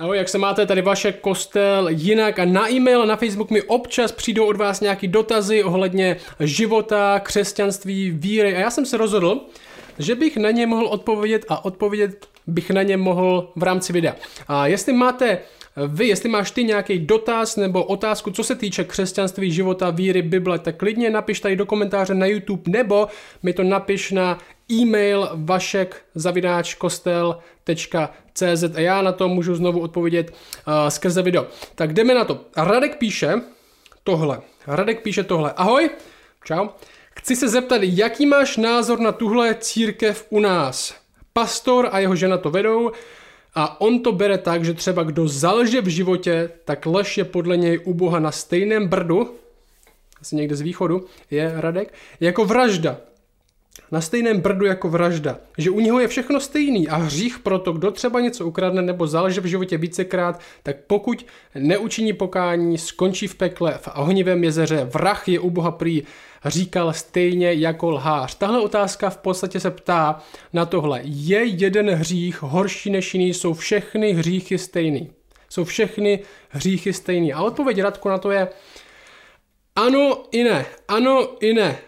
Ahoj, jak se máte, tady vaše kostel jinak a na e-mail na Facebook mi občas přijdou od vás nějaký dotazy ohledně života, křesťanství, víry a já jsem se rozhodl, že bych na ně mohl odpovědět a odpovědět bych na ně mohl v rámci videa. A jestli máte vy, jestli máš ty nějaký dotaz nebo otázku, co se týče křesťanství, života, víry, Bible, tak klidně napiš tady do komentáře na YouTube nebo mi to napiš na e-mail vašek zavináč kostel.cz a já na to můžu znovu odpovědět uh, skrze video. Tak jdeme na to. Radek píše tohle. Radek píše tohle. Ahoj, čau. Chci se zeptat, jaký máš názor na tuhle církev u nás? Pastor a jeho žena to vedou a on to bere tak, že třeba kdo zalže v životě, tak lež je podle něj u Boha na stejném brdu, asi někde z východu, je Radek, jako vražda na stejném brdu jako vražda, že u něho je všechno stejný a hřích proto, kdo třeba něco ukradne nebo zalže v životě vícekrát, tak pokud neučiní pokání, skončí v pekle v ohnivém jezeře, vrah je u Boha prý, říkal stejně jako lhář. Tahle otázka v podstatě se ptá na tohle. Je jeden hřích horší než jiný? Jsou všechny hříchy stejný? Jsou všechny hříchy stejný? A odpověď Radku na to je ano i ne, ano i ne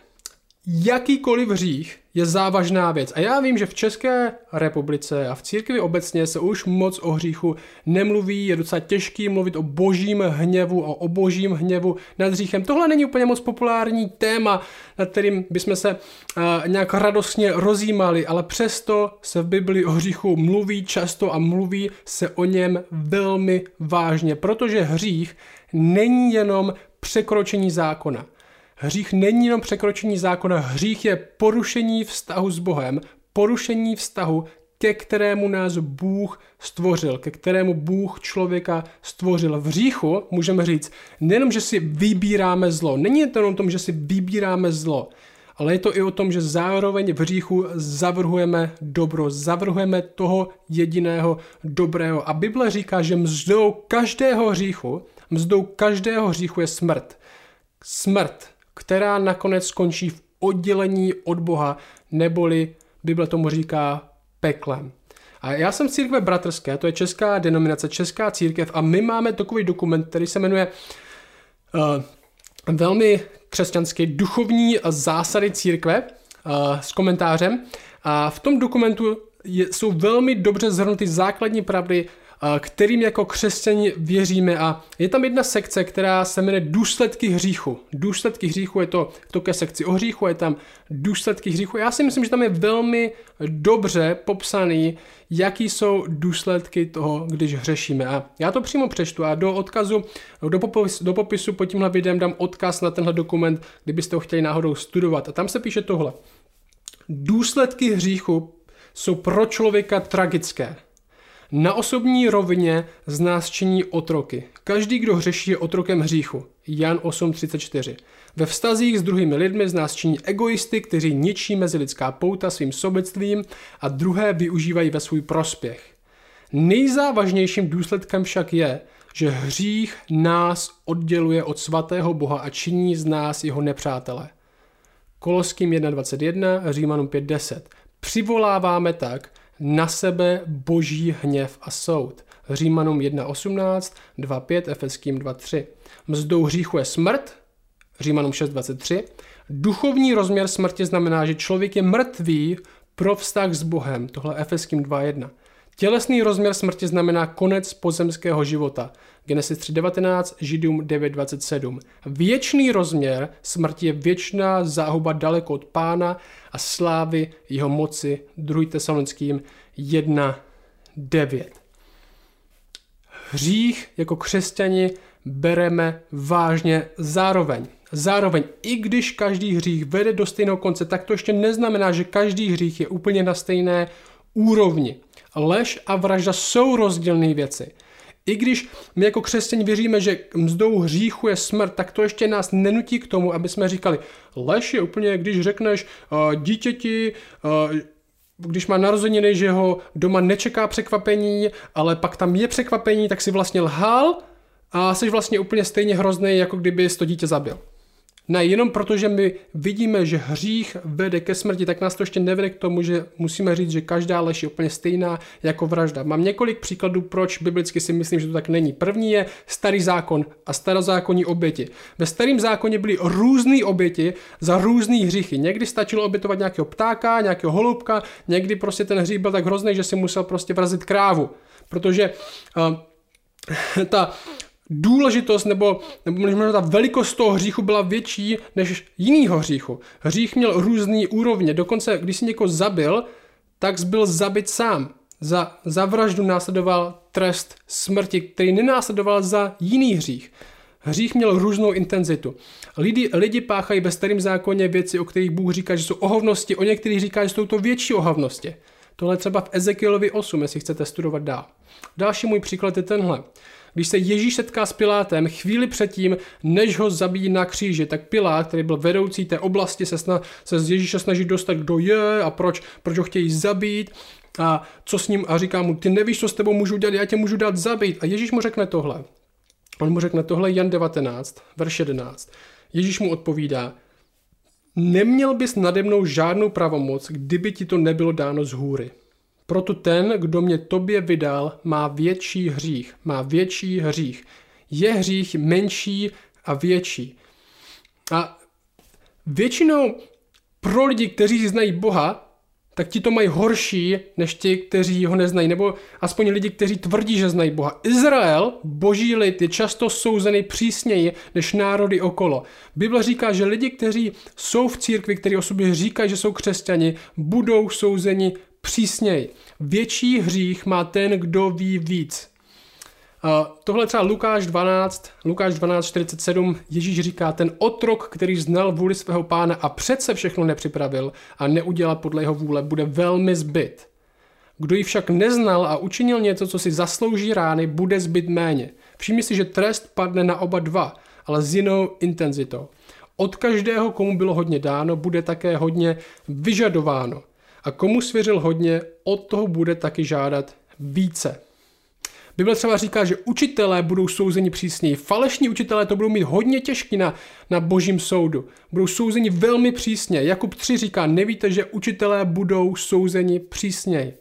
jakýkoliv hřích je závažná věc. A já vím, že v České republice a v církvi obecně se už moc o hříchu nemluví, je docela těžký mluvit o božím hněvu, o božím hněvu nad hříchem. Tohle není úplně moc populární téma, nad kterým bychom se uh, nějak radostně rozjímali, ale přesto se v Bibli o hříchu mluví často a mluví se o něm velmi vážně, protože hřích není jenom překročení zákona. Hřích není jenom překročení zákona, hřích je porušení vztahu s Bohem, porušení vztahu, ke kterému nás Bůh stvořil, ke kterému Bůh člověka stvořil. V hříchu můžeme říct, nejenom, že si vybíráme zlo, není to jenom o tom, že si vybíráme zlo, ale je to i o tom, že zároveň v hříchu zavrhujeme dobro, zavrhujeme toho jediného dobrého. A Bible říká, že mzdou každého hříchu, mzdou každého hříchu je smrt. Smrt která nakonec skončí v oddělení od Boha, neboli Bible tomu říká peklem. A já jsem v církve bratrské, to je česká denominace, česká církev a my máme takový dokument, který se jmenuje uh, velmi křesťanský duchovní zásady církve uh, s komentářem. A v tom dokumentu je, jsou velmi dobře zhrnuty základní pravdy kterým jako křesťani věříme a je tam jedna sekce, která se jmenuje důsledky hříchu. Důsledky hříchu je to, to ke sekci o hříchu, je tam důsledky hříchu. Já si myslím, že tam je velmi dobře popsaný, jaký jsou důsledky toho, když hřešíme. A já to přímo přečtu a do odkazu, do, popis, do popisu pod tímhle videem dám odkaz na tenhle dokument, kdybyste ho chtěli náhodou studovat. A tam se píše tohle. Důsledky hříchu jsou pro člověka tragické. Na osobní rovině z nás činí otroky. Každý, kdo hřeší, je otrokem hříchu. Jan 8.34. Ve vztazích s druhými lidmi z nás činí egoisty, kteří ničí mezilidská pouta svým sobectvím a druhé využívají ve svůj prospěch. Nejzávažnějším důsledkem však je, že hřích nás odděluje od svatého Boha a činí z nás jeho nepřátele. Koloským 1.21, Římanům 5.10. Přivoláváme tak, na sebe boží hněv a soud. Římanům 1.18, 2.5, Efeským 2.3. Mzdou hříchu je smrt, Římanům 6.23. Duchovní rozměr smrti znamená, že člověk je mrtvý pro vztah s Bohem, tohle Efeským 2.1. Tělesný rozměr smrti znamená konec pozemského života. Genesis 3.19, Židům 9.27. Věčný rozměr smrti je věčná záhuba daleko od pána a slávy jeho moci. 2. tesalonickým 1.9. Hřích jako křesťani bereme vážně zároveň. Zároveň, i když každý hřích vede do stejného konce, tak to ještě neznamená, že každý hřích je úplně na stejné úrovni. Lež a vražda jsou rozdílné věci. I když my jako křesťani věříme, že mzdou hříchu je smrt, tak to ještě nás nenutí k tomu, aby jsme říkali, lež je úplně, když řekneš uh, dítěti, uh, když má narozeniny, že ho doma nečeká překvapení, ale pak tam je překvapení, tak si vlastně lhal a jsi vlastně úplně stejně hrozný, jako kdyby to dítě zabil. Ne, jenom protože my vidíme, že hřích vede ke smrti, tak nás to ještě nevede k tomu, že musíme říct, že každá lež je úplně stejná jako vražda. Mám několik příkladů, proč biblicky si myslím, že to tak není. První je starý zákon a starozákonní oběti. Ve starém zákoně byly různé oběti za různé hříchy. Někdy stačilo obětovat nějakého ptáka, nějakého holubka, někdy prostě ten hřích byl tak hrozný, že si musel prostě vrazit krávu. Protože uh, ta důležitost nebo, nebo možná ta velikost toho hříchu byla větší než jinýho hříchu. Hřích měl různý úrovně, dokonce když si někoho zabil, tak byl zabit sám. Za, za vraždu následoval trest smrti, který nenásledoval za jiný hřích. Hřích měl různou intenzitu. Lidi, lidi páchají ve starém zákoně věci, o kterých Bůh říká, že jsou ohavnosti, o některých říká, že jsou to větší ohavnosti. Tohle třeba v Ezekielovi 8, jestli chcete studovat dál. Další můj příklad je tenhle. Když se Ježíš setká s Pilátem chvíli předtím, než ho zabíjí na kříži, tak Pilát, který byl vedoucí té oblasti, se, sna, se z Ježíše snaží dostat, kdo je a proč, proč ho chtějí zabít a co s ním a říká mu, ty nevíš, co s tebou můžu dělat, já tě můžu dát zabít. A Ježíš mu řekne tohle. On mu řekne tohle Jan 19, verš 11. Ježíš mu odpovídá, neměl bys nade mnou žádnou pravomoc, kdyby ti to nebylo dáno z hůry. Proto ten, kdo mě tobě vydal, má větší hřích. Má větší hřích. Je hřích menší a větší. A většinou pro lidi, kteří znají Boha, tak ti to mají horší než ti, kteří ho neznají, nebo aspoň lidi, kteří tvrdí, že znají Boha. Izrael, boží lid, je často souzený přísněji než národy okolo. Bible říká, že lidi, kteří jsou v církvi, kteří o sobě říkají, že jsou křesťani, budou souzeni přísněji. Větší hřích má ten, kdo ví víc. Tohle třeba Lukáš 12, Lukáš 12, 47, Ježíš říká, ten otrok, který znal vůli svého pána a přece všechno nepřipravil a neudělal podle jeho vůle, bude velmi zbyt. Kdo ji však neznal a učinil něco, co si zaslouží rány, bude zbyt méně. Všimni si, že trest padne na oba dva, ale s jinou intenzitou. Od každého, komu bylo hodně dáno, bude také hodně vyžadováno. A komu svěřil hodně, od toho bude taky žádat více. Bible třeba říká, že učitelé budou souzeni přísněji. Falešní učitelé to budou mít hodně těžký na, na božím soudu. Budou souzeni velmi přísně. Jakub 3 říká, nevíte, že učitelé budou souzeni přísněji.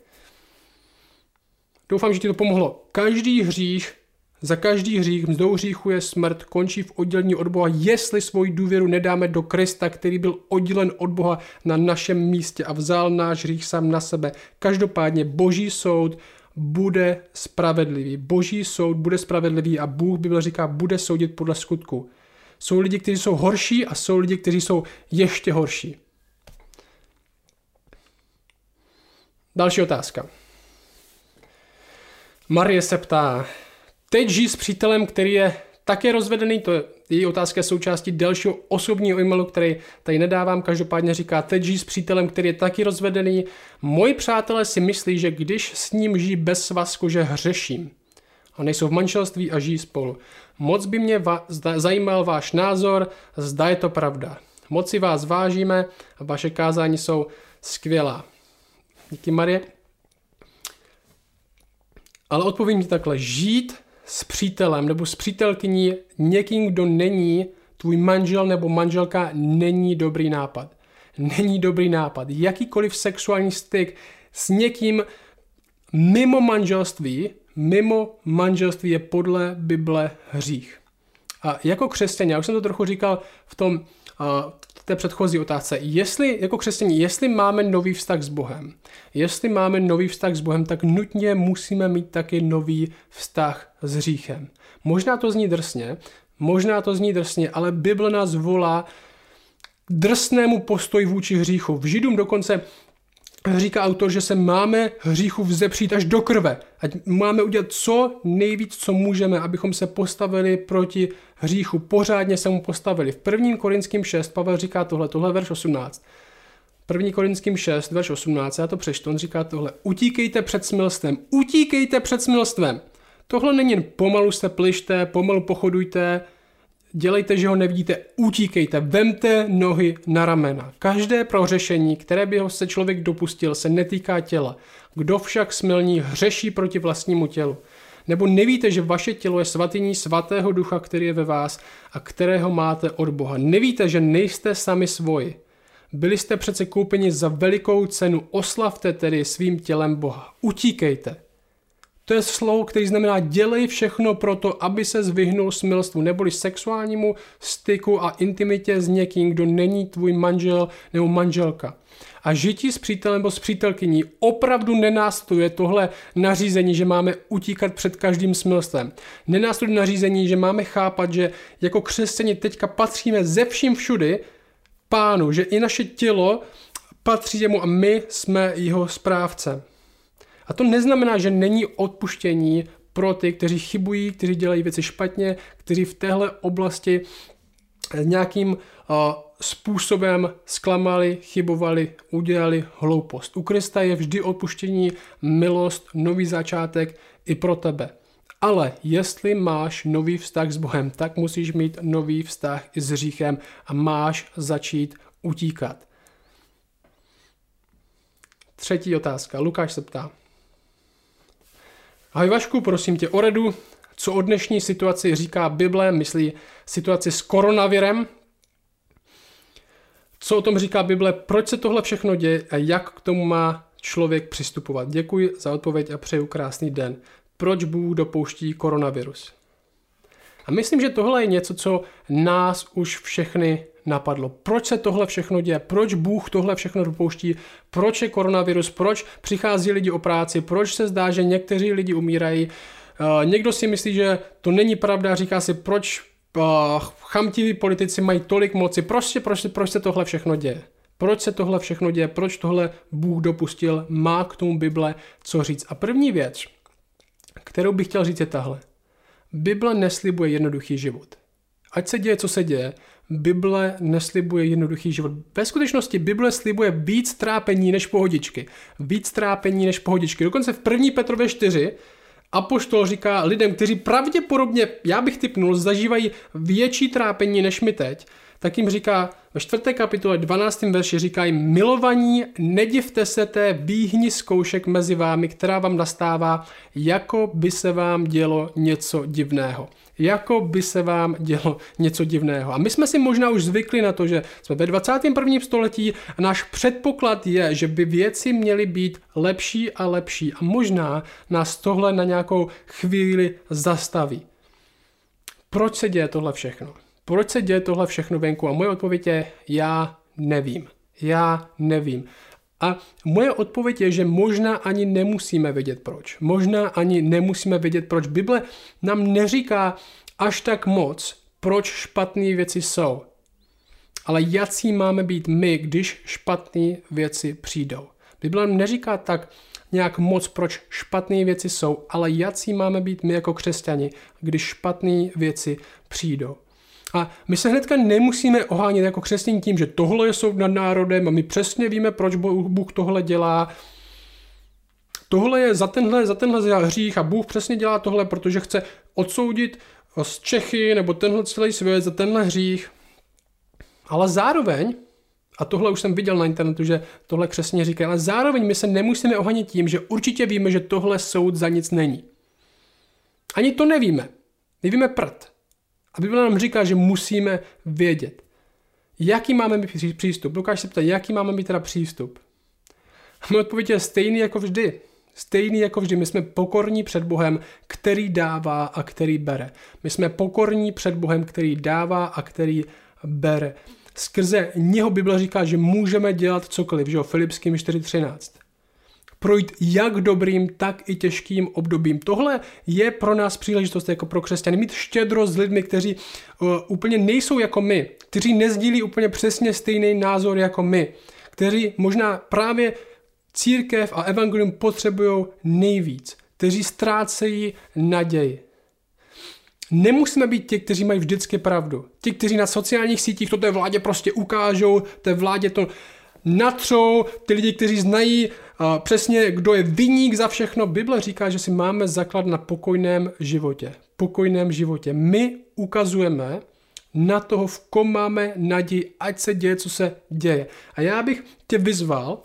Doufám, že ti to pomohlo. Každý hřích za každý hřích mzdou hříchu je smrt, končí v oddělení od Boha, jestli svoji důvěru nedáme do Krista, který byl oddělen od Boha na našem místě a vzal náš hřích sám na sebe. Každopádně boží soud bude spravedlivý. Boží soud bude spravedlivý a Bůh Bible říká, bude soudit podle skutku. Jsou lidi, kteří jsou horší a jsou lidi, kteří jsou ještě horší. Další otázka. Marie se ptá, Teď žijí s přítelem, který je také rozvedený, to je její otázka je součástí dalšího osobního e-mailu, který tady nedávám, každopádně říká, teď žijí s přítelem, který je taky rozvedený. Moji přátelé si myslí, že když s ním žijí bez svazku, že hřeším. A nejsou v manželství a žijí spolu. Moc by mě va- zajímal váš názor, zda je to pravda. Moc si vás vážíme a vaše kázání jsou skvělá. Díky Marie. Ale odpovím ti takhle, žít s přítelem nebo s přítelkyní někým, kdo není tvůj manžel nebo manželka, není dobrý nápad. Není dobrý nápad. Jakýkoliv sexuální styk s někým mimo manželství, mimo manželství je podle Bible hřích. A jako křesťan, já už jsem to trochu říkal v tom v té předchozí otázce. Jestli, jako křesťaní, jestli máme nový vztah s Bohem, jestli máme nový vztah s Bohem, tak nutně musíme mít taky nový vztah s hříchem. Možná to zní drsně, možná to zní drsně, ale Bible nás volá drsnému postoji vůči hříchu. V Židům dokonce říká autor, že se máme hříchu vzepřít až do krve. Ať máme udělat co nejvíc, co můžeme, abychom se postavili proti hříchu. Pořádně se mu postavili. V 1. Korinským 6 Pavel říká tohle, tohle verš 18. 1. Korinským 6, verš 18, já to přečtu, on říká tohle. Utíkejte před smilstvem, utíkejte před smilstvem. Tohle není jen pomalu se plište, pomalu pochodujte, dělejte, že ho nevidíte, utíkejte, vemte nohy na ramena. Každé prohřešení, které by ho se člověk dopustil, se netýká těla. Kdo však smilní, hřeší proti vlastnímu tělu. Nebo nevíte, že vaše tělo je svatyní svatého ducha, který je ve vás a kterého máte od Boha. Nevíte, že nejste sami svoji. Byli jste přece koupeni za velikou cenu, oslavte tedy svým tělem Boha. Utíkejte. To je který znamená dělej všechno pro to, aby se zvyhnul smilstvu neboli sexuálnímu styku a intimitě s někým, kdo není tvůj manžel nebo manželka. A žití s přítelem nebo s přítelkyní opravdu nenástojuje tohle nařízení, že máme utíkat před každým smilstvem. Nenástojuje nařízení, že máme chápat, že jako křesťani teďka patříme ze vším všudy pánu, že i naše tělo patří jemu a my jsme jeho správce. A to neznamená, že není odpuštění pro ty, kteří chybují, kteří dělají věci špatně, kteří v téhle oblasti nějakým uh, způsobem zklamali, chybovali, udělali hloupost. U Krista je vždy odpuštění, milost, nový začátek i pro tebe. Ale jestli máš nový vztah s Bohem, tak musíš mít nový vztah i s hříchem a máš začít utíkat. Třetí otázka. Lukáš se ptá. Ahoj Vašku, prosím tě o radu, co o dnešní situaci říká Bible, myslí situaci s koronavirem, co o tom říká Bible, proč se tohle všechno děje a jak k tomu má člověk přistupovat. Děkuji za odpověď a přeju krásný den. Proč Bůh dopouští koronavirus? A myslím, že tohle je něco, co nás už všechny napadlo. Proč se tohle všechno děje? Proč Bůh tohle všechno dopouští? Proč je koronavirus? Proč přichází lidi o práci? Proč se zdá, že někteří lidi umírají? Uh, někdo si myslí, že to není pravda, říká si, proč uh, chamtiví politici mají tolik moci, prostě proč, proč se tohle všechno děje? Proč se tohle všechno děje? Proč tohle Bůh dopustil? Má k tomu Bible co říct? A první věc, kterou bych chtěl říct je tahle. Bible neslibuje jednoduchý život. Ať se děje, co se děje, Bible neslibuje jednoduchý život. Ve skutečnosti Bible slibuje víc trápení než pohodičky. Víc trápení než pohodičky. Dokonce v 1. Petrově 4 Apoštol říká lidem, kteří pravděpodobně, já bych typnul, zažívají větší trápení než my teď, tak jim říká ve čtvrté kapitole 12. verši říkají milovaní, nedivte se té výhni zkoušek mezi vámi, která vám nastává, jako by se vám dělo něco divného jako by se vám dělo něco divného. A my jsme si možná už zvykli na to, že jsme ve 21. století a náš předpoklad je, že by věci měly být lepší a lepší a možná nás tohle na nějakou chvíli zastaví. Proč se děje tohle všechno? Proč se děje tohle všechno venku? A moje odpověď je, já nevím. Já nevím. A moje odpověď je, že možná ani nemusíme vědět proč. Možná ani nemusíme vědět proč. Bible nám neříká až tak moc, proč špatné věci jsou. Ale jaký máme být my, když špatné věci přijdou. Bible nám neříká tak nějak moc, proč špatné věci jsou, ale jaký máme být my jako křesťani, když špatné věci přijdou. A my se hnedka nemusíme ohánět jako křesťaní tím, že tohle je soud nad národem a my přesně víme, proč Bůh tohle dělá. Tohle je za tenhle, za tenhle hřích a Bůh přesně dělá tohle, protože chce odsoudit z Čechy nebo tenhle celý svět za tenhle hřích. Ale zároveň, a tohle už jsem viděl na internetu, že tohle křesně říká, ale zároveň my se nemusíme ohanit tím, že určitě víme, že tohle soud za nic není. Ani to nevíme. Nevíme prd. A Bible nám říká, že musíme vědět. Jaký máme mít přístup? Lukáš se ptá, jaký máme mít teda přístup? A moje odpověď je stejný jako vždy. Stejný jako vždy, my jsme pokorní před Bohem, který dává a který bere. My jsme pokorní před Bohem, který dává a který bere. Skrze něho Bible říká, že můžeme dělat cokoliv, že jo, Filipským 4.13 projít jak dobrým, tak i těžkým obdobím. Tohle je pro nás příležitost jako pro křesťany mít štědrost s lidmi, kteří uh, úplně nejsou jako my, kteří nezdílí úplně přesně stejný názor jako my, kteří možná právě církev a evangelium potřebují nejvíc, kteří ztrácejí naději. Nemusíme být ti, kteří mají vždycky pravdu. Ti, kteří na sociálních sítích to té vládě prostě ukážou, té vládě to natřou, ty lidi, kteří znají uh, přesně, kdo je vyník za všechno. Bible říká, že si máme zaklad na pokojném životě. Pokojném životě. My ukazujeme na toho, v kom máme naději, ať se děje, co se děje. A já bych tě vyzval,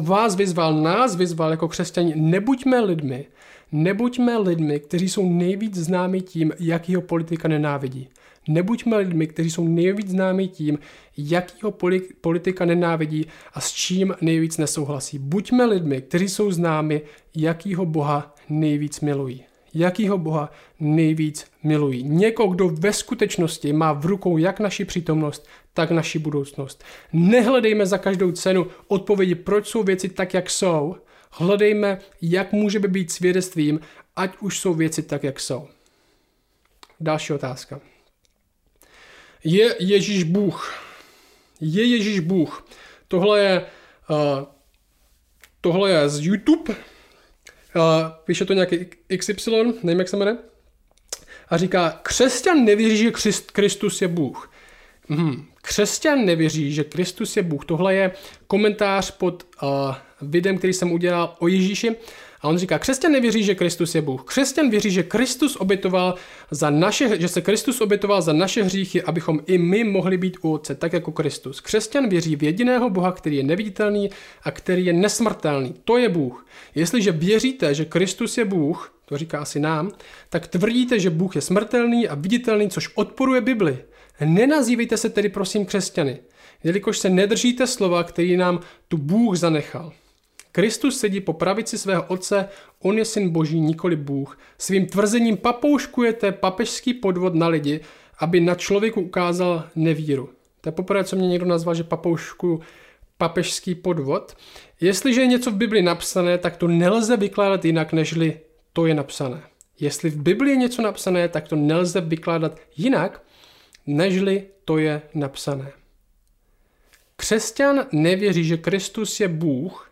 vás vyzval, nás vyzval jako křesťani, nebuďme lidmi, Nebuďme lidmi, kteří jsou nejvíc známi tím, jakýho politika nenávidí. Nebuďme lidmi, kteří jsou nejvíc známi tím, jakýho politika nenávidí a s čím nejvíc nesouhlasí. Buďme lidmi, kteří jsou známi, jakýho Boha nejvíc milují. Jakýho Boha nejvíc milují. Někoho, kdo ve skutečnosti má v rukou jak naši přítomnost, tak naši budoucnost. Nehledejme za každou cenu odpovědi, proč jsou věci tak, jak jsou. Hledejme, jak můžeme být svědectvím, ať už jsou věci tak, jak jsou. Další otázka. Je Ježíš Bůh? Je Ježíš Bůh? Tohle je, uh, tohle je z YouTube. Uh, píše to nějaký XY, nevím, jak se jmenuje. A říká, křesťan nevěří, že Kristus je Bůh. Hmm. Křesťan nevěří, že Kristus je Bůh. Tohle je komentář pod uh, videem, který jsem udělal o Ježíši. A on říká, křesťan nevěří, že Kristus je Bůh. Křesťan věří, že Kristus obětoval za naše, že se Kristus obětoval za naše hříchy, abychom i my mohli být u Otce, tak jako Kristus. Křesťan věří v jediného Boha, který je neviditelný a který je nesmrtelný. To je Bůh. Jestliže věříte, že Kristus je Bůh, to říká asi nám, tak tvrdíte, že Bůh je smrtelný a viditelný, což odporuje Bibli. Nenazývejte se tedy prosím křesťany, jelikož se nedržíte slova, který nám tu Bůh zanechal. Kristus sedí po pravici svého otce, on je syn boží, nikoli Bůh. Svým tvrzením papouškujete papežský podvod na lidi, aby na člověku ukázal nevíru. To je poprvé, co mě někdo nazval, že papoušku papežský podvod. Jestliže je něco v Bibli napsané, tak to nelze vykládat jinak, nežli to je napsané. Jestli v Bibli je něco napsané, tak to nelze vykládat jinak, nežli to je napsané. Křesťan nevěří, že Kristus je Bůh,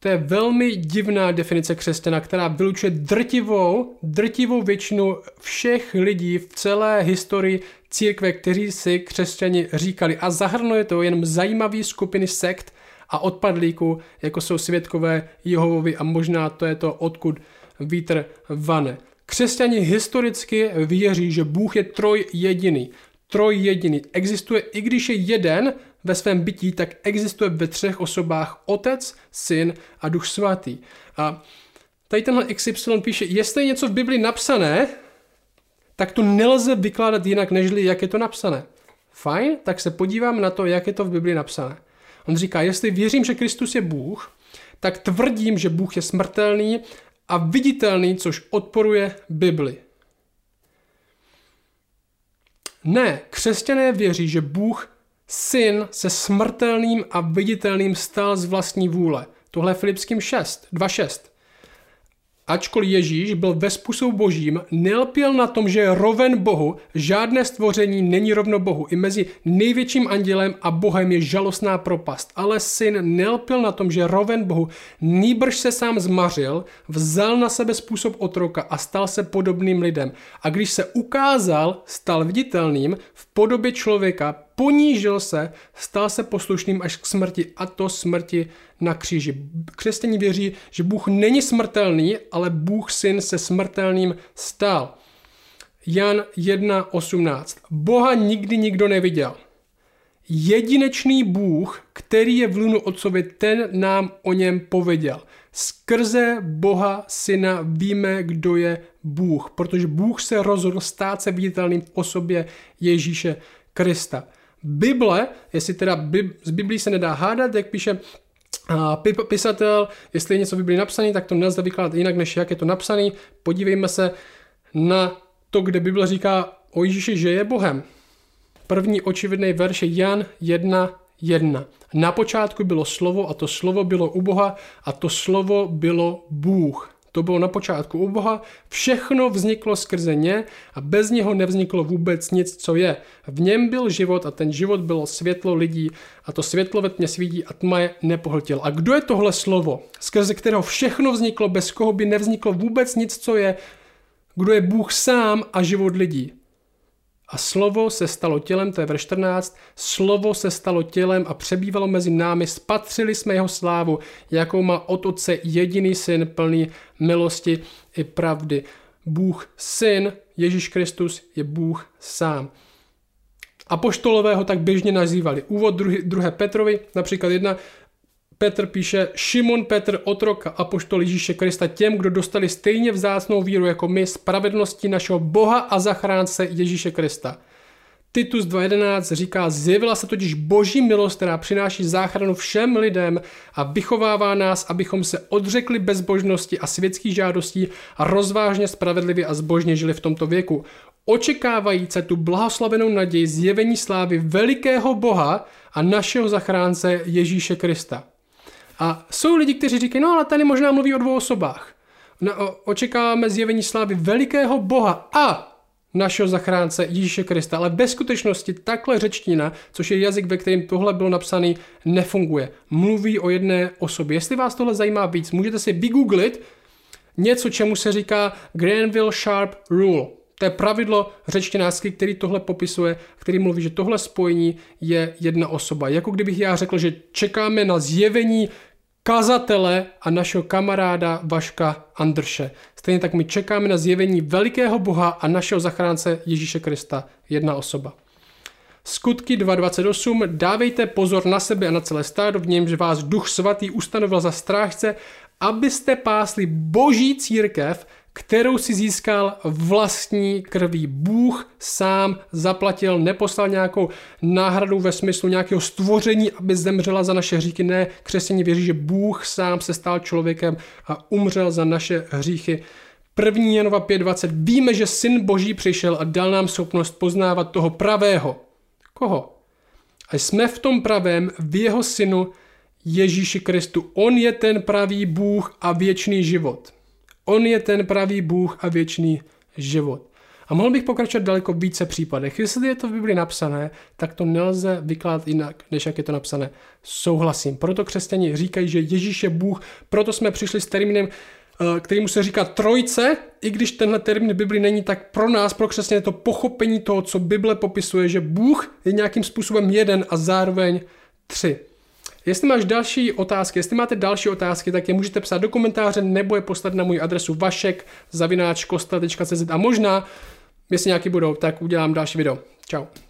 to je velmi divná definice křesťana, která vylučuje drtivou, drtivou většinu všech lidí v celé historii církve, kteří si křesťani říkali. A zahrnuje to jen zajímavé skupiny sekt a odpadlíků, jako jsou světkové Jehovovi a možná to je to, odkud vítr vane. Křesťani historicky věří, že Bůh je troj jediný. Troj jediný. Existuje, i když je jeden, ve svém bytí, tak existuje ve třech osobách Otec, Syn a Duch Svatý. A tady tenhle XY píše, jestli je něco v Bibli napsané, tak to nelze vykládat jinak, nežli jak je to napsané. Fajn, tak se podívám na to, jak je to v Bibli napsané. On říká, jestli věřím, že Kristus je Bůh, tak tvrdím, že Bůh je smrtelný a viditelný, což odporuje Bibli. Ne, křesťané věří, že Bůh syn se smrtelným a viditelným stal z vlastní vůle. Tohle je Filipským 6, 2.6. Ačkoliv Ježíš byl ve způsobu božím, nelpěl na tom, že je roven Bohu, žádné stvoření není rovno Bohu. I mezi největším andělem a Bohem je žalostná propast. Ale syn nelpěl na tom, že je roven Bohu, nýbrž se sám zmařil, vzal na sebe způsob otroka a stal se podobným lidem. A když se ukázal, stal viditelným v podobě člověka, ponížil se, stal se poslušným až k smrti a to smrti na kříži. Křesťaní věří, že Bůh není smrtelný, ale Bůh syn se smrtelným stal. Jan 1.18. Boha nikdy nikdo neviděl. Jedinečný Bůh, který je v lunu otcovi, ten nám o něm pověděl. Skrze Boha Syna víme, kdo je Bůh, protože Bůh se rozhodl stát se viditelným v osobě Ježíše Krista. Bible, jestli teda z Biblí se nedá hádat, jak píše pisatel, jestli je něco v Biblii napsané, tak to nelze vykládat jinak, než jak je to napsané. Podívejme se na to, kde Bible říká o Ježíši, že je Bohem. První očividný verš je Jan 1, 1. Na počátku bylo slovo a to slovo bylo u Boha a to slovo bylo Bůh. To bylo na počátku u Boha, všechno vzniklo skrze ně a bez něho nevzniklo vůbec nic, co je. V něm byl život a ten život bylo světlo lidí a to světlo ve tmě svídí a tma je nepohltil. A kdo je tohle slovo, skrze kterého všechno vzniklo, bez koho by nevzniklo vůbec nic, co je? Kdo je Bůh sám a život lidí? A slovo se stalo tělem, to je verš 14, slovo se stalo tělem a přebývalo mezi námi, spatřili jsme jeho slávu, jakou má od otce jediný syn plný milosti i pravdy. Bůh syn, Ježíš Kristus je Bůh sám. Apoštolové ho tak běžně nazývali. Úvod 2. Petrovi, například jedna Petr píše, Šimon Petr, otrok a apoštol Ježíše Krista těm, kdo dostali stejně vzácnou víru jako my, spravedlnosti našeho Boha a zachránce Ježíše Krista. Titus 2.11 říká, zjevila se totiž boží milost, která přináší záchranu všem lidem a vychovává nás, abychom se odřekli bezbožnosti a světských žádostí a rozvážně spravedlivě a zbožně žili v tomto věku. Očekávajíce tu blahoslavenou naději zjevení slávy velikého Boha a našeho zachránce Ježíše Krista. A jsou lidi, kteří říkají, no ale tady možná mluví o dvou osobách. No, očekáváme zjevení slávy velikého Boha a našeho zachránce Ježíše Krista, ale ve skutečnosti takhle řečtina, což je jazyk, ve kterém tohle bylo napsané, nefunguje. Mluví o jedné osobě. Jestli vás tohle zajímá víc, můžete si vygooglit něco, čemu se říká Granville Sharp Rule. To je pravidlo řečtinářské, který tohle popisuje, který mluví, že tohle spojení je jedna osoba. Jako kdybych já řekl, že čekáme na zjevení kazatele a našeho kamaráda Vaška Andrše. Stejně tak my čekáme na zjevení velikého Boha a našeho zachránce Ježíše Krista, jedna osoba. Skutky 2.28. Dávejte pozor na sebe a na celé stádo, v němž vás duch svatý ustanovil za strážce, abyste pásli boží církev, kterou si získal vlastní krví. Bůh sám zaplatil, neposlal nějakou náhradu ve smyslu nějakého stvoření, aby zemřela za naše hříchy. Ne, křesťané věří, že Bůh sám se stal člověkem a umřel za naše hříchy. 1. Janova 5.20. Víme, že Syn Boží přišel a dal nám schopnost poznávat toho pravého. Koho? A jsme v tom pravém, v jeho synu Ježíši Kristu. On je ten pravý Bůh a věčný život. On je ten pravý Bůh a věčný život. A mohl bych pokračovat daleko více případech. Jestli je to v Biblii napsané, tak to nelze vykládat jinak, než jak je to napsané. Souhlasím. Proto křesťani říkají, že Ježíš je Bůh, proto jsme přišli s termínem, eh, kterýmu se říká trojce, i když tenhle termín v Biblii není, tak pro nás, pro křesťany, to pochopení toho, co Bible popisuje, že Bůh je nějakým způsobem jeden a zároveň tři. Jestli máš další otázky, jestli máte další otázky, tak je můžete psát do komentáře nebo je poslat na můj adresu vašek a možná, jestli nějaký budou, tak udělám další video. Ciao.